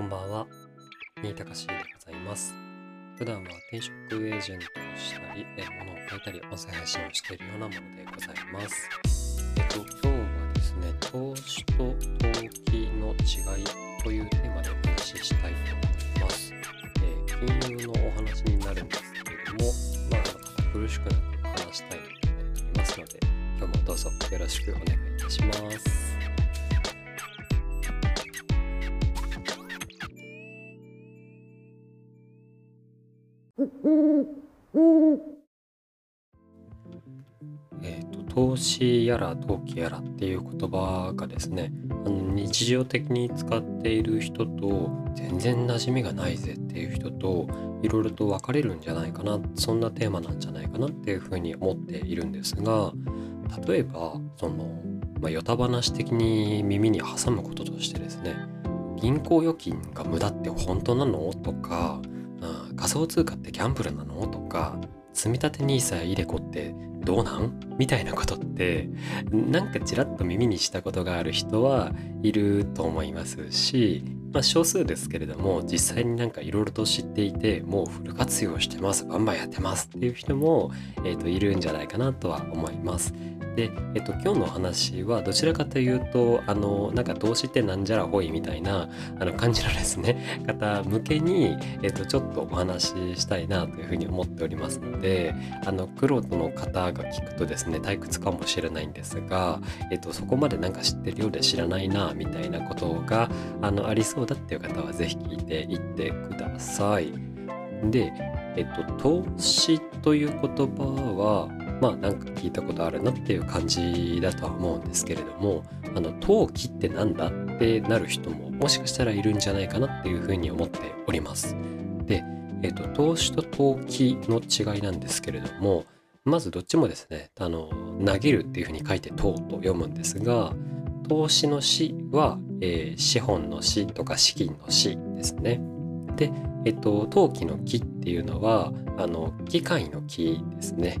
こんばんは、新高しでございます。普段は転職エージェントをしたり、え物を書いたり、音声配信をしているようなものでございます。えっと、今日はですね、投資と投機の違いというテーマでお話ししたいと思います。えー金融のお話になるんですけれども、まあ、堅苦しくなく話したいと思っておりますので、今日もどうぞよろしくお願いいたします。えー、と投資やら投機やらっていう言葉がですねあの日常的に使っている人と全然馴染みがないぜっていう人といろいろと分かれるんじゃないかなそんなテーマなんじゃないかなっていうふうに思っているんですが例えばその、まあ、ヨタ話的に耳に挟むこととしてですね銀行預金が無駄って本当なの？とか仮想通貨ってギャンブルなの？とか積立 NISA やイデコってどうなん？みたいなことってなんかちらっと耳にしたことがある人はいると思いますし、まあ、少数ですけれども実際になんかいろいろと知っていてもうフル活用してますバンバンやってますっていう人も、えー、といるんじゃないかなとは思います。で、えっと、今日のお話はどちらかというとあのなんか投資ってなんじゃらほいみたいなあの感じのですね 方向けに、えっと、ちょっとお話ししたいなというふうに思っておりますのであの玄人の方が聞くとですね退屈かもしれないんですが、えっと、そこまでなんか知ってるようで知らないなみたいなことがあのありそうだっていう方は是非聞いていってください。で、えっと、投資という言葉はまあなんか聞いたことあるなっていう感じだとは思うんですけれどもあの投機ってなんだってなる人ももしかしたらいるんじゃないかなっていうふうに思っております。で、えっと、投資と投機の違いなんですけれどもまずどっちもですねあの投げるっていうふうに書いて「投」と読むんですが投資の「資」は、えー資本の「資」とか資金の「資」ですね。で、えっと、投機の「機」っていうのはあの機械の「機」ですね。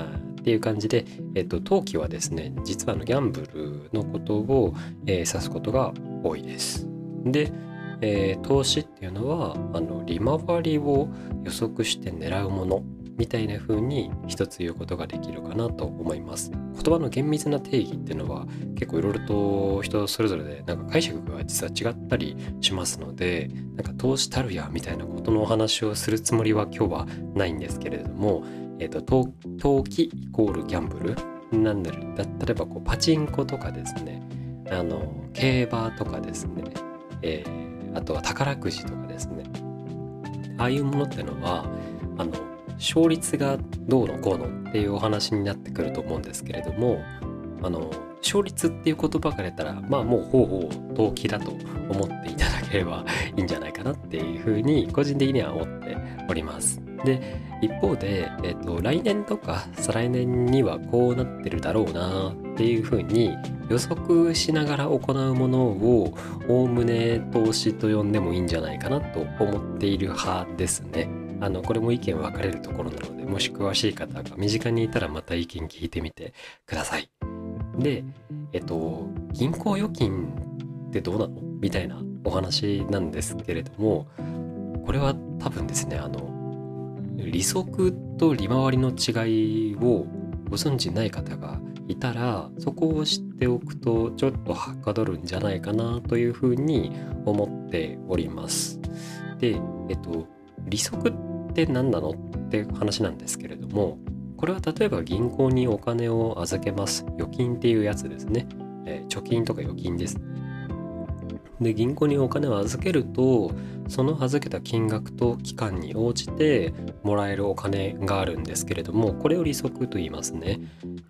っていう感じで、えっと、投機はですね実はのギャンブルのことを、えー指すことが多いです。で、えー投資っていうのはあの利回りを予測して狙うものみたいな風に一つ言うことができるかなと思います。言葉の厳密な定義っていうのは結構いろいろと人それぞれでなんか解釈が実は違ったりしますのでなんか投資たるやみたいなことのお話をするつもりは今日はないんですけれども、えー、と投機イコールギャンブルなんだろう例えばこうパチンコとかですね。あの競馬とかですね、えーあとは宝くじとかですね。ああいうものってのはあの勝率がどうのこうのっていうお話になってくると思うんですけれどもあの勝率っていう言葉が出たらまあもうほうほう投機だと思っていただければいいんじゃないかなっていうふうに個人的には思っております。で一方で、えっと来年とか再来年にはこうなってるだろうなっていうふうに予測しながら行うものをおおむね投資と呼んでもいいんじゃないかなと思っている派ですね。あのこれも意見分かれるところなのでもし詳しい方が身近にいたらまた意見聞いてみてください。で、えっと、銀行預金ってどうなのみたいなお話なんですけれどもこれは多分ですねあの利息と利回りの違いをご存知ない方がいたらそこを知っておくとちょっとはかどるんじゃないかなというふうに思っております。で、えっと、利息って何なのって話なんですけれどもこれは例えば銀行にお金を預けます。預金っていうやつですね、えー貯金とか預金です。で銀行にお金を預けるとその預けた金額と期間に応じてもらえるお金があるんですけれどもこれを利息と言いますね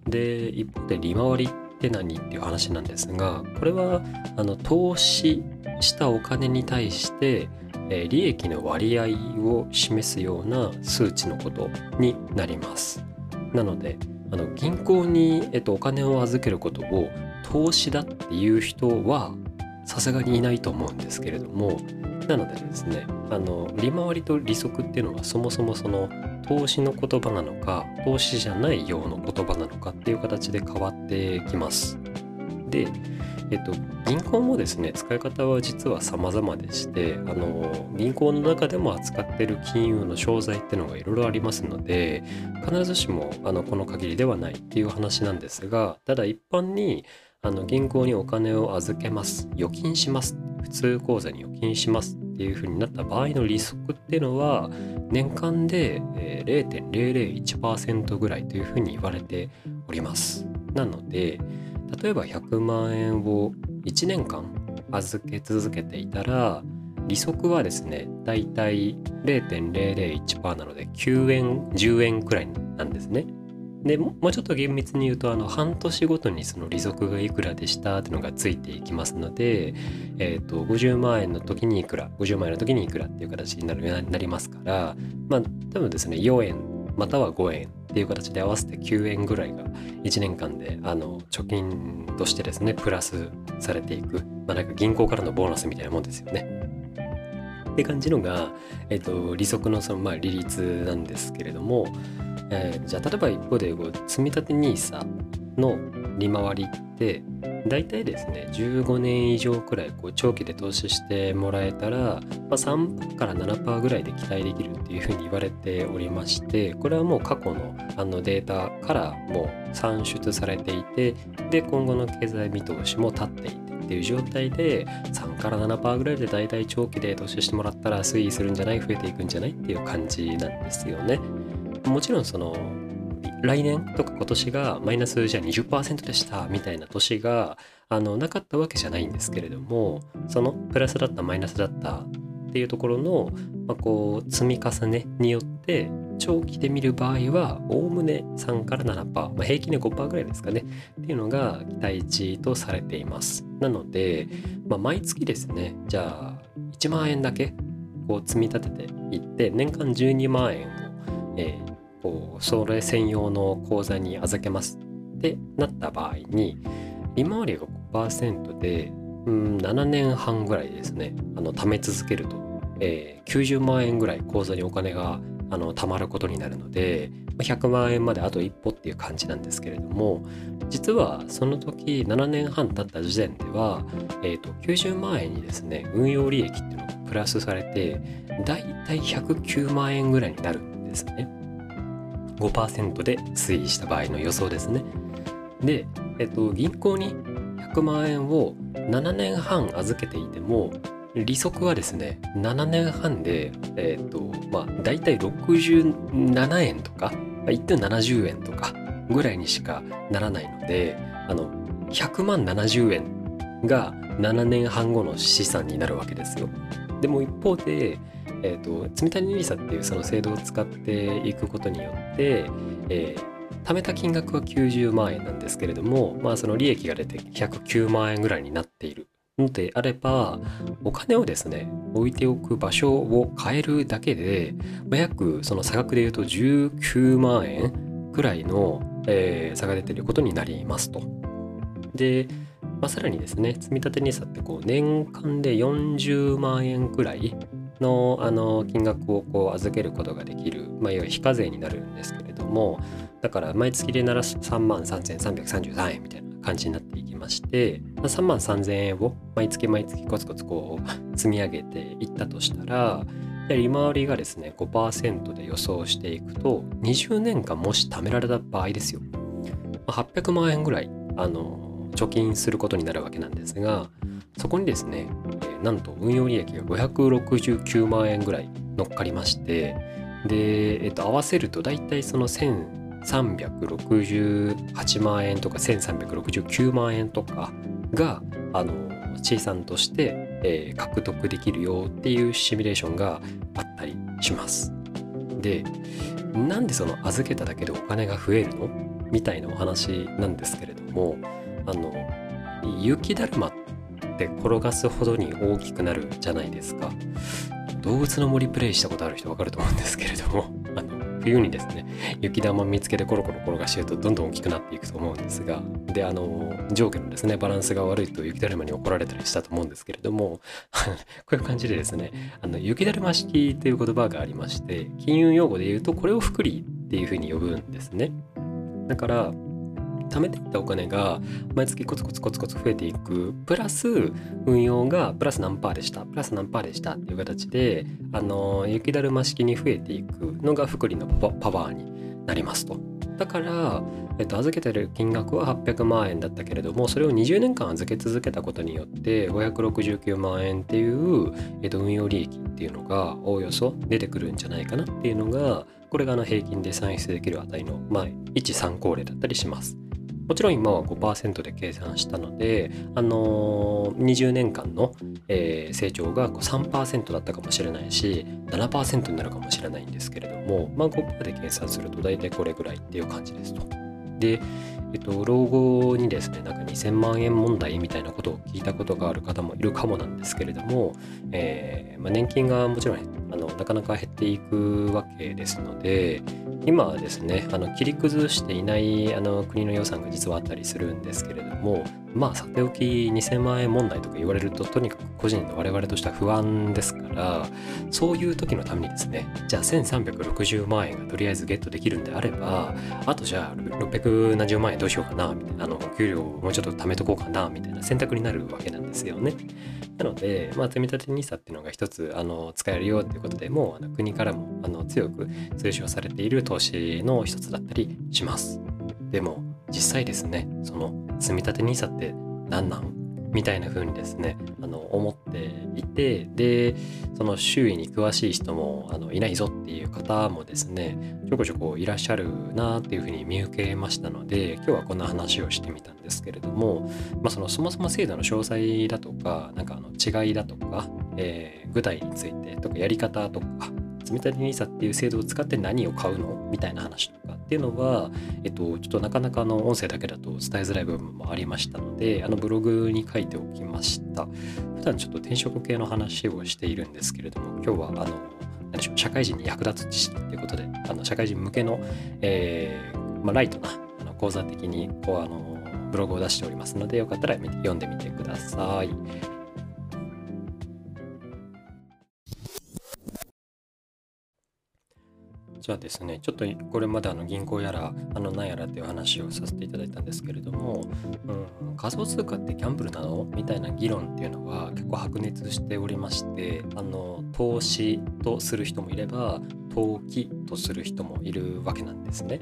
で一方で利回りって何っていう話なんですがこれはあの投資したお金に対してえ利益の割合を示すような数値のことになります。なのであの銀行に、えっと、お金を預けることを投資だっていう人はさすがにいないと思うんですけれどもなのでですねあの利回りと利息っていうのはそもそもその投資の言葉なのか投資じゃないような言葉なのかっていう形で変わってきます。で、えっと、銀行もですね使い方は実は様々でしてあの銀行の中でも扱ってる金融の商材っていうのがいろいろありますので必ずしもあのこの限りではないっていう話なんですがただ一般にあの銀行にお金を預けます。預金します。普通口座に預金しますっていう風になった場合の利息っていうのは年間で0.001%ぐらいというふうに言われております。なので例えば100万円を1年間預け続けていたら利息はですねだいたい0.001%なので9円10円くらいなんですね。でもうちょっと厳密に言うとあの半年ごとにその利息がいくらでしたっていうのがついていきますので、えーと、50万円の時にいくら50万円の時にいくらっていう形になるなりますからまあ多分ですね4円または5円っていう形で合わせて9円ぐらいが1年間であの貯金としてですねプラスされていく、まあ、なんか銀行からのボーナスみたいなもんですよね。って感じのが、えっと、利息のその、まあ、利率なんですけれども、えー、じゃあ例えば一方でこう積立 NISA の利回りって大体ですね15年以上くらいこう長期で投資してもらえたら、まあ、3から7%ぐらいで期待できるっていうふうに言われておりましてこれはもう過去のあのデータからもう算出されていてで今後の経済見通しも立っていて。っていう状態で3から7%ぐらいで大体長期で投資してもらったら推移するんじゃない？増えていくんじゃない？っていう感じなんですよね。もちろんその来年とか今年がマイナスじゃあ20%でしたみたいな年があのなかったわけじゃないんですけれどもそのプラスだったマイナスだったっていうところの、まあ、こう積み重ねによって長期で見る場合はおおむね3から7%、まあ、平均で5%ぐらいですかね。っていうのが期待値とされています。なので、まあ、毎月ですねじゃあ1万円だけこう積み立てていって年間12万円を、えー、こうそれ専用の口座に預けますってなった場合に利回りが5%でうん7年半ぐらいですねあの貯め続けると、えー、90万円ぐらい口座にお金があの貯まることになるので100万円まであと一歩っていう感じなんですけれども実はその時7年半経った時点では、えーと、90万円にですね運用利益っていうのがプラスされてだいたい109万円ぐらいになるんですね。5%で推移した場合の予想ですね。で、えっと、銀行に100万円を7年半預けていても利息はですね7年半で、えっとまあ、大体67円とか1点70円とかぐらいにしかならないのであの100万70円が7年半後の資産になるわけですよ。でも一方でえーと、積立 NISA っていうその制度を使っていくことによって、えー、貯めた金額は90万円なんですけれども、まあ、その利益が出て109万円ぐらいになっているのであればお金をですね置いておく場所を変えるだけで、まあ、約その差額でいうと19万円くらいの、えー、差が出ていることになりますと。で、まあ、さらにですね積立 NISA ってこう年間で40万円くらいのあの金額をこう預けることができる、まあ、いわゆる非課税になるんですけれどもだから毎月でなら3万3333円みたいな感じになっていきまして3万3000円を毎月毎月コツコツこう積み上げていったとしたら利回りがですね5%で予想していくと20年間もし貯められた場合ですよ。800万円ぐらいあの貯金することになるわけなんですがそこにですね、なんと運用利益が569万円ぐらい乗っかりましてで、えー、と合わせると大体その1000 368万円とか1369万円とかがあの資産として、えー、獲得できるよっていうシミュレーションがあったりします。でなんでその預けただけでお金が増えるの？みたいなお話なんですけれどもあの雪だるまって転がすほどに大きくなるじゃないですか。動物の森プレイしたことある人わかると思うんですけれども。冬にですね雪玉見つけてコロコロ転がしてるとどんどん大きくなっていくと思うんですがであの上下のですねバランスが悪いと雪だるまに怒られたりしたと思うんですけれども こういう感じでですねあの雪だるま式という言葉がありまして金融用語で言うとこれを福利っていうふうに呼ぶんですね。だから貯めていったお金が毎月コツコツコツコツ増えていくプラス運用がプラス何パーでしたプラス何パーでしたっていう形であの雪だるま式に増えていくのが福利のパワーになりますと。だから、えっと、預けてる金額は800万円だったけれどもそれを20年間預け続けたことによって569万円っていう、えっと、運用利益っていうのがおおよそ出てくるんじゃないかなっていうのがこれがあの平均で算出できる値の、まあ、一参考例だったりします。もちろん今は5%で計算したので、あのー、20年間の、えー、成長が3%だったかもしれないし7%になるかもしれないんですけれども、まあ、5%で計算すると大体これぐらいっていう感じですと。で、えっと、老後にですねなんか2000万円問題みたいなことを聞いたことがある方もいるかもなんですけれども、えーまあ、年金がもちろんあのなかなか減っていくわけですので今はですねあの切り崩していないあの国の予算が実はあったりするんですけれどもまあさておき2000万円問題とか言われるととにかく個人の我々としては不安ですからそういう時のためにですねじゃあ1360万円がとりあえずゲットできるんであればあとじゃあ670万円どうしようかなみたいなあの給料をもうちょっと貯めとこうかなみたいな選択になるわけなんですよね。なので、まあ、積立 NISA っていうのが一つあの使えるよっていうことでもうあの国からもあの強く推奨されている投資の一つだったりします。でも実際ですねその積立 NISA って何なん？みたいな風にですねあの思っていてでその周囲に詳しい人もあのいないぞっていう方もですねちょこちょこいらっしゃるなっていう風に見受けましたので今日はこんな話をしてみたんですけれども、まあ、そのそもそも制度の詳細だとかなんかあの違いだとか、えー、具体についてとかやり方とか積立 NISA っていう制度を使って何を買うのみたいな話とかっていうのは、えっと、ちょっとなかなかの音声だけだと伝えづらい部分もありましたので、あのブログに書いておきました。普段ちょっと転職系の話をしているんですけれども、今日はあの、何でしょう、社会人に役立つ知識ということで、あの社会人向けの、えー、まあ、ライトなあの講座的にこうあのブログを出しておりますので、よかったら読んでみてください。じゃあですねちょっとこれまであの銀行やらあの何やらっていう話をさせていただいたんですけれども、うん、仮想通貨ってギャンブルなの？みたいな議論っていうのは結構白熱しておりましてあの投資とする人もいれば投機とする人もいるわけなんですね。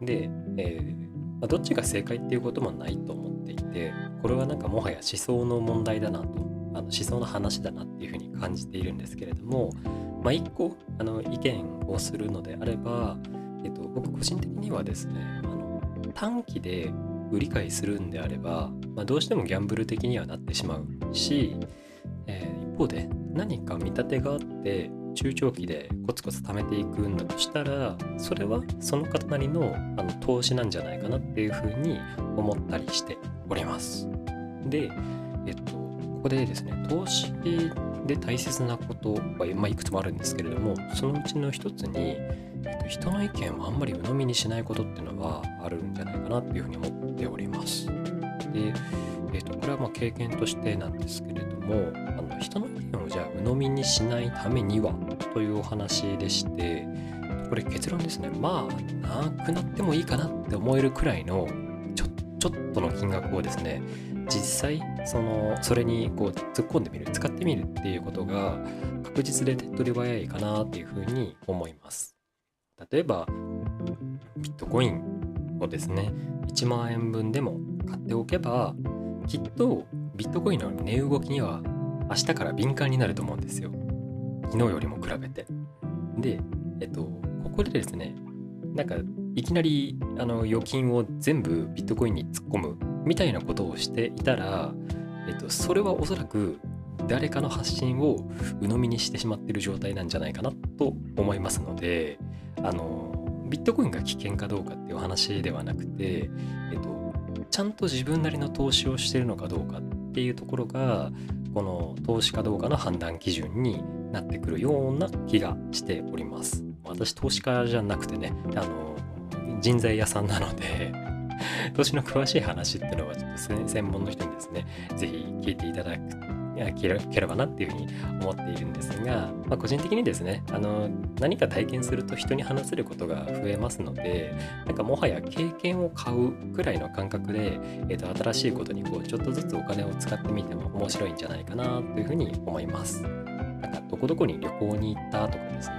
で、えーまあ、どっちが正解っていうこともないと思っていてこれはなんかもはや思想の問題だなとあの思想の話だなっていうふうに感じているんですけれどもまあ、一個あの意見をするのであれば、えっと、僕個人的にはですねあの短期で売り買いするんであれば、まあ、どうしてもギャンブル的にはなってしまうし、えー、一方で何か見立てがあって中長期でコツコツ貯めていくんだとしたらそれはその方なりのあの投資なんじゃないかなっていうふうに思ったりしております。で、えっと、ここでですね投資で大切なことは、まあ、いくつもあるんですけれどもそのうちの一つに、えっと、人の意見をあんまり鵜呑みにしないことっていうのはあるんじゃないかなっていうふうに思っております。で、えっと、これはまあ経験としてなんですけれどもあの人の意見をじゃあ鵜呑みにしないためにはというお話でしてこれ結論ですねまあなくなってもいいかなって思えるくらいのちょちょっとの金額をですね実際そのそれにこう突っ込んでみる使ってみるっていうことが確実で手っ取り早いかなっていうふうに思います。例えばビットコインをですね1万円分でも買っておけばきっとビットコインの値動きには明日から敏感になると思うんですよ。昨日よりも比べて。でえっとここでですねなんかいきなりあの預金を全部ビットコインに突っ込むみたいなことをしていたら、えっと、それはおそらく誰かの発信を鵜呑みにしてしまっている状態なんじゃないかなと思いますのであのビットコインが危険かどうかっていう話ではなくて、えっと、ちゃんと自分なりの投資をしてるのかどうかっていうところがこの投資かどうかの判断基準になってくるような気がしております。私投資家じゃなくてねあの人材屋さんなので 投資の詳しい話っていうのはちょっと専門の人にですね、ぜひ聞いていただく、聞ければなっていうふうに思っているんですが、まあ、個人的にですねあの何か体験すると人に話せることが増えますのでなんかもはや経験を買うくらいの感覚で、えー、と新しいことにこうちょっとずつお金を使ってみても面白いんじゃないかなというふうに思います。なんかどこどこに旅行に行ったとかですね、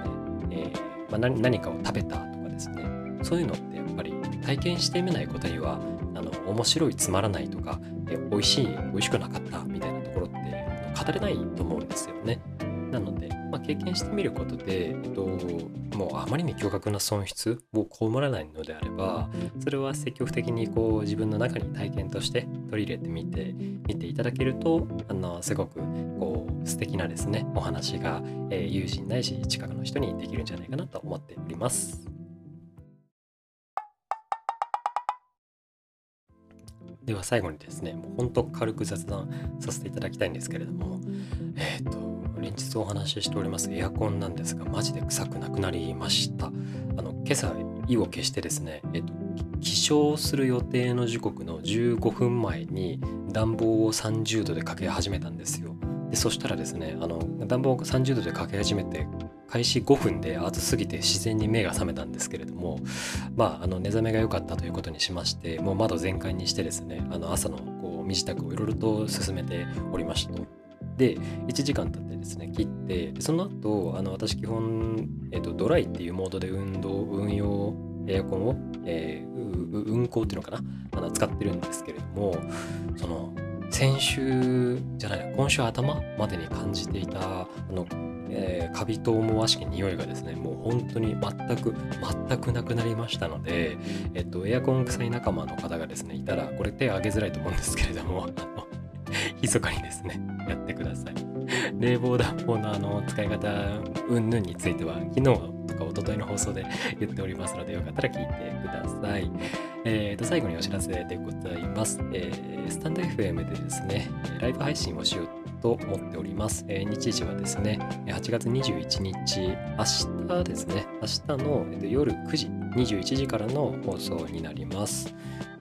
えー、まあ、何かを食べたとかですねそういうのってやっぱり体験してみないことにはあの面白いつまらないとかえ美味しい美味しくなかったみたいなところって語れないと思うんですよね。なので、まあ、経験してみることで、えっと、もうあまりに巨額な損失を被らないのであればそれは積極的にこう自分の中に体験として取り入れてみてみていただけるとあのすごくこう素敵なですねお話が、えー、友人ないし近くの人にできるんじゃないかなと思っております。では最後にですね、もう本当軽く雑談させていただきたいんですけれども、えっ、ー、と、連日お話ししておりますエアコンなんですが、マジで臭くなくなりました。あの、今朝、意を消してですね、えっ、ー、と、起床する予定の時刻の15分前に暖房を30度でかけ始めたんですよ。でそしたらですねあの暖房を30度でかけ始めて開始5分で暑すぎて自然に目が覚めたんですけれどもまああの寝覚めが良かったということにしましてもう窓全開にしてですねあの朝のこう身支度をいろいろと進めておりました。で1時間経ってですね切ってその後あの私基本、えーと、ドライっていうモードで運動運用エアコンを、えー、運行っていうのかなあの使ってるんですけれどもその先週じゃない今週頭までに感じていたあの、えー、カビと思わしき匂いがですねもう本当に全く全くなくなりましたので、えっと、エアコン臭い仲間の方がですねいたらこれ手を挙げづらいと思うんですけれども 密かにですねやってください冷房暖房のあの使い方云々については昨日とか一昨日の放送で 言っておりますのでよかったら聞いてください。えー、と最後にお知らせでございます、えー、スタンド FM でですね、ライブ配信をしようと思っております。えー、日時はですね、8月21日、明日ですね、明日の、夜9時、21時からの放送になります。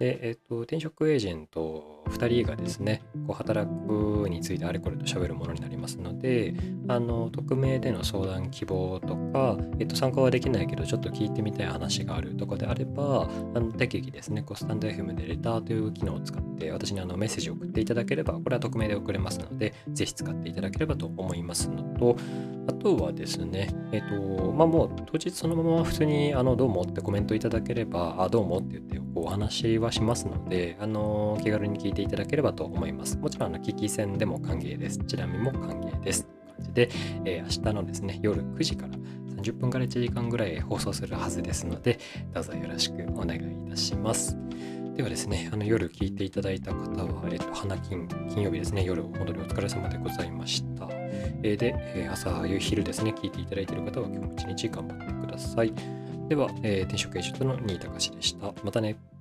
で、えっ、と、転職エージェント2人がですね、こう働くについてあれこれと喋るものになりますので、あの、匿名での相談希望とか、えっ、と、参加はできないけど、ちょっと聞いてみたい話があるとかであれば、あの適宜ですね、こうスタンド FM でレターという機能を使って、私にあのメッセージを送っていただければ、これは匿名で送れますので、ぜひ使っていただければと思いますのと、あとはですね、えっ、と、まあ、もう当日そのまま普通に、あの、どうもってコメントいただければ、あ、どうもって言って、こうお話はしますので、あの気軽に聞いていただければと思います。もちろんあの聞き戦でも歓迎です。チラ見も歓迎です。感じで、えー、明日のですね、夜9時から30分から1時間ぐらい放送するはずですので、どうぞよろしくお願いいたします。ではですね、あの夜聞いていただいた方は、えっと、花金、金曜日ですね、夜本当にお疲れ様でございました。えー、で、えー、朝、夕昼ですね、聞いていただいている方は今日も一日頑張ってください。では、えー、転職エージェントの新高氏でした。またね。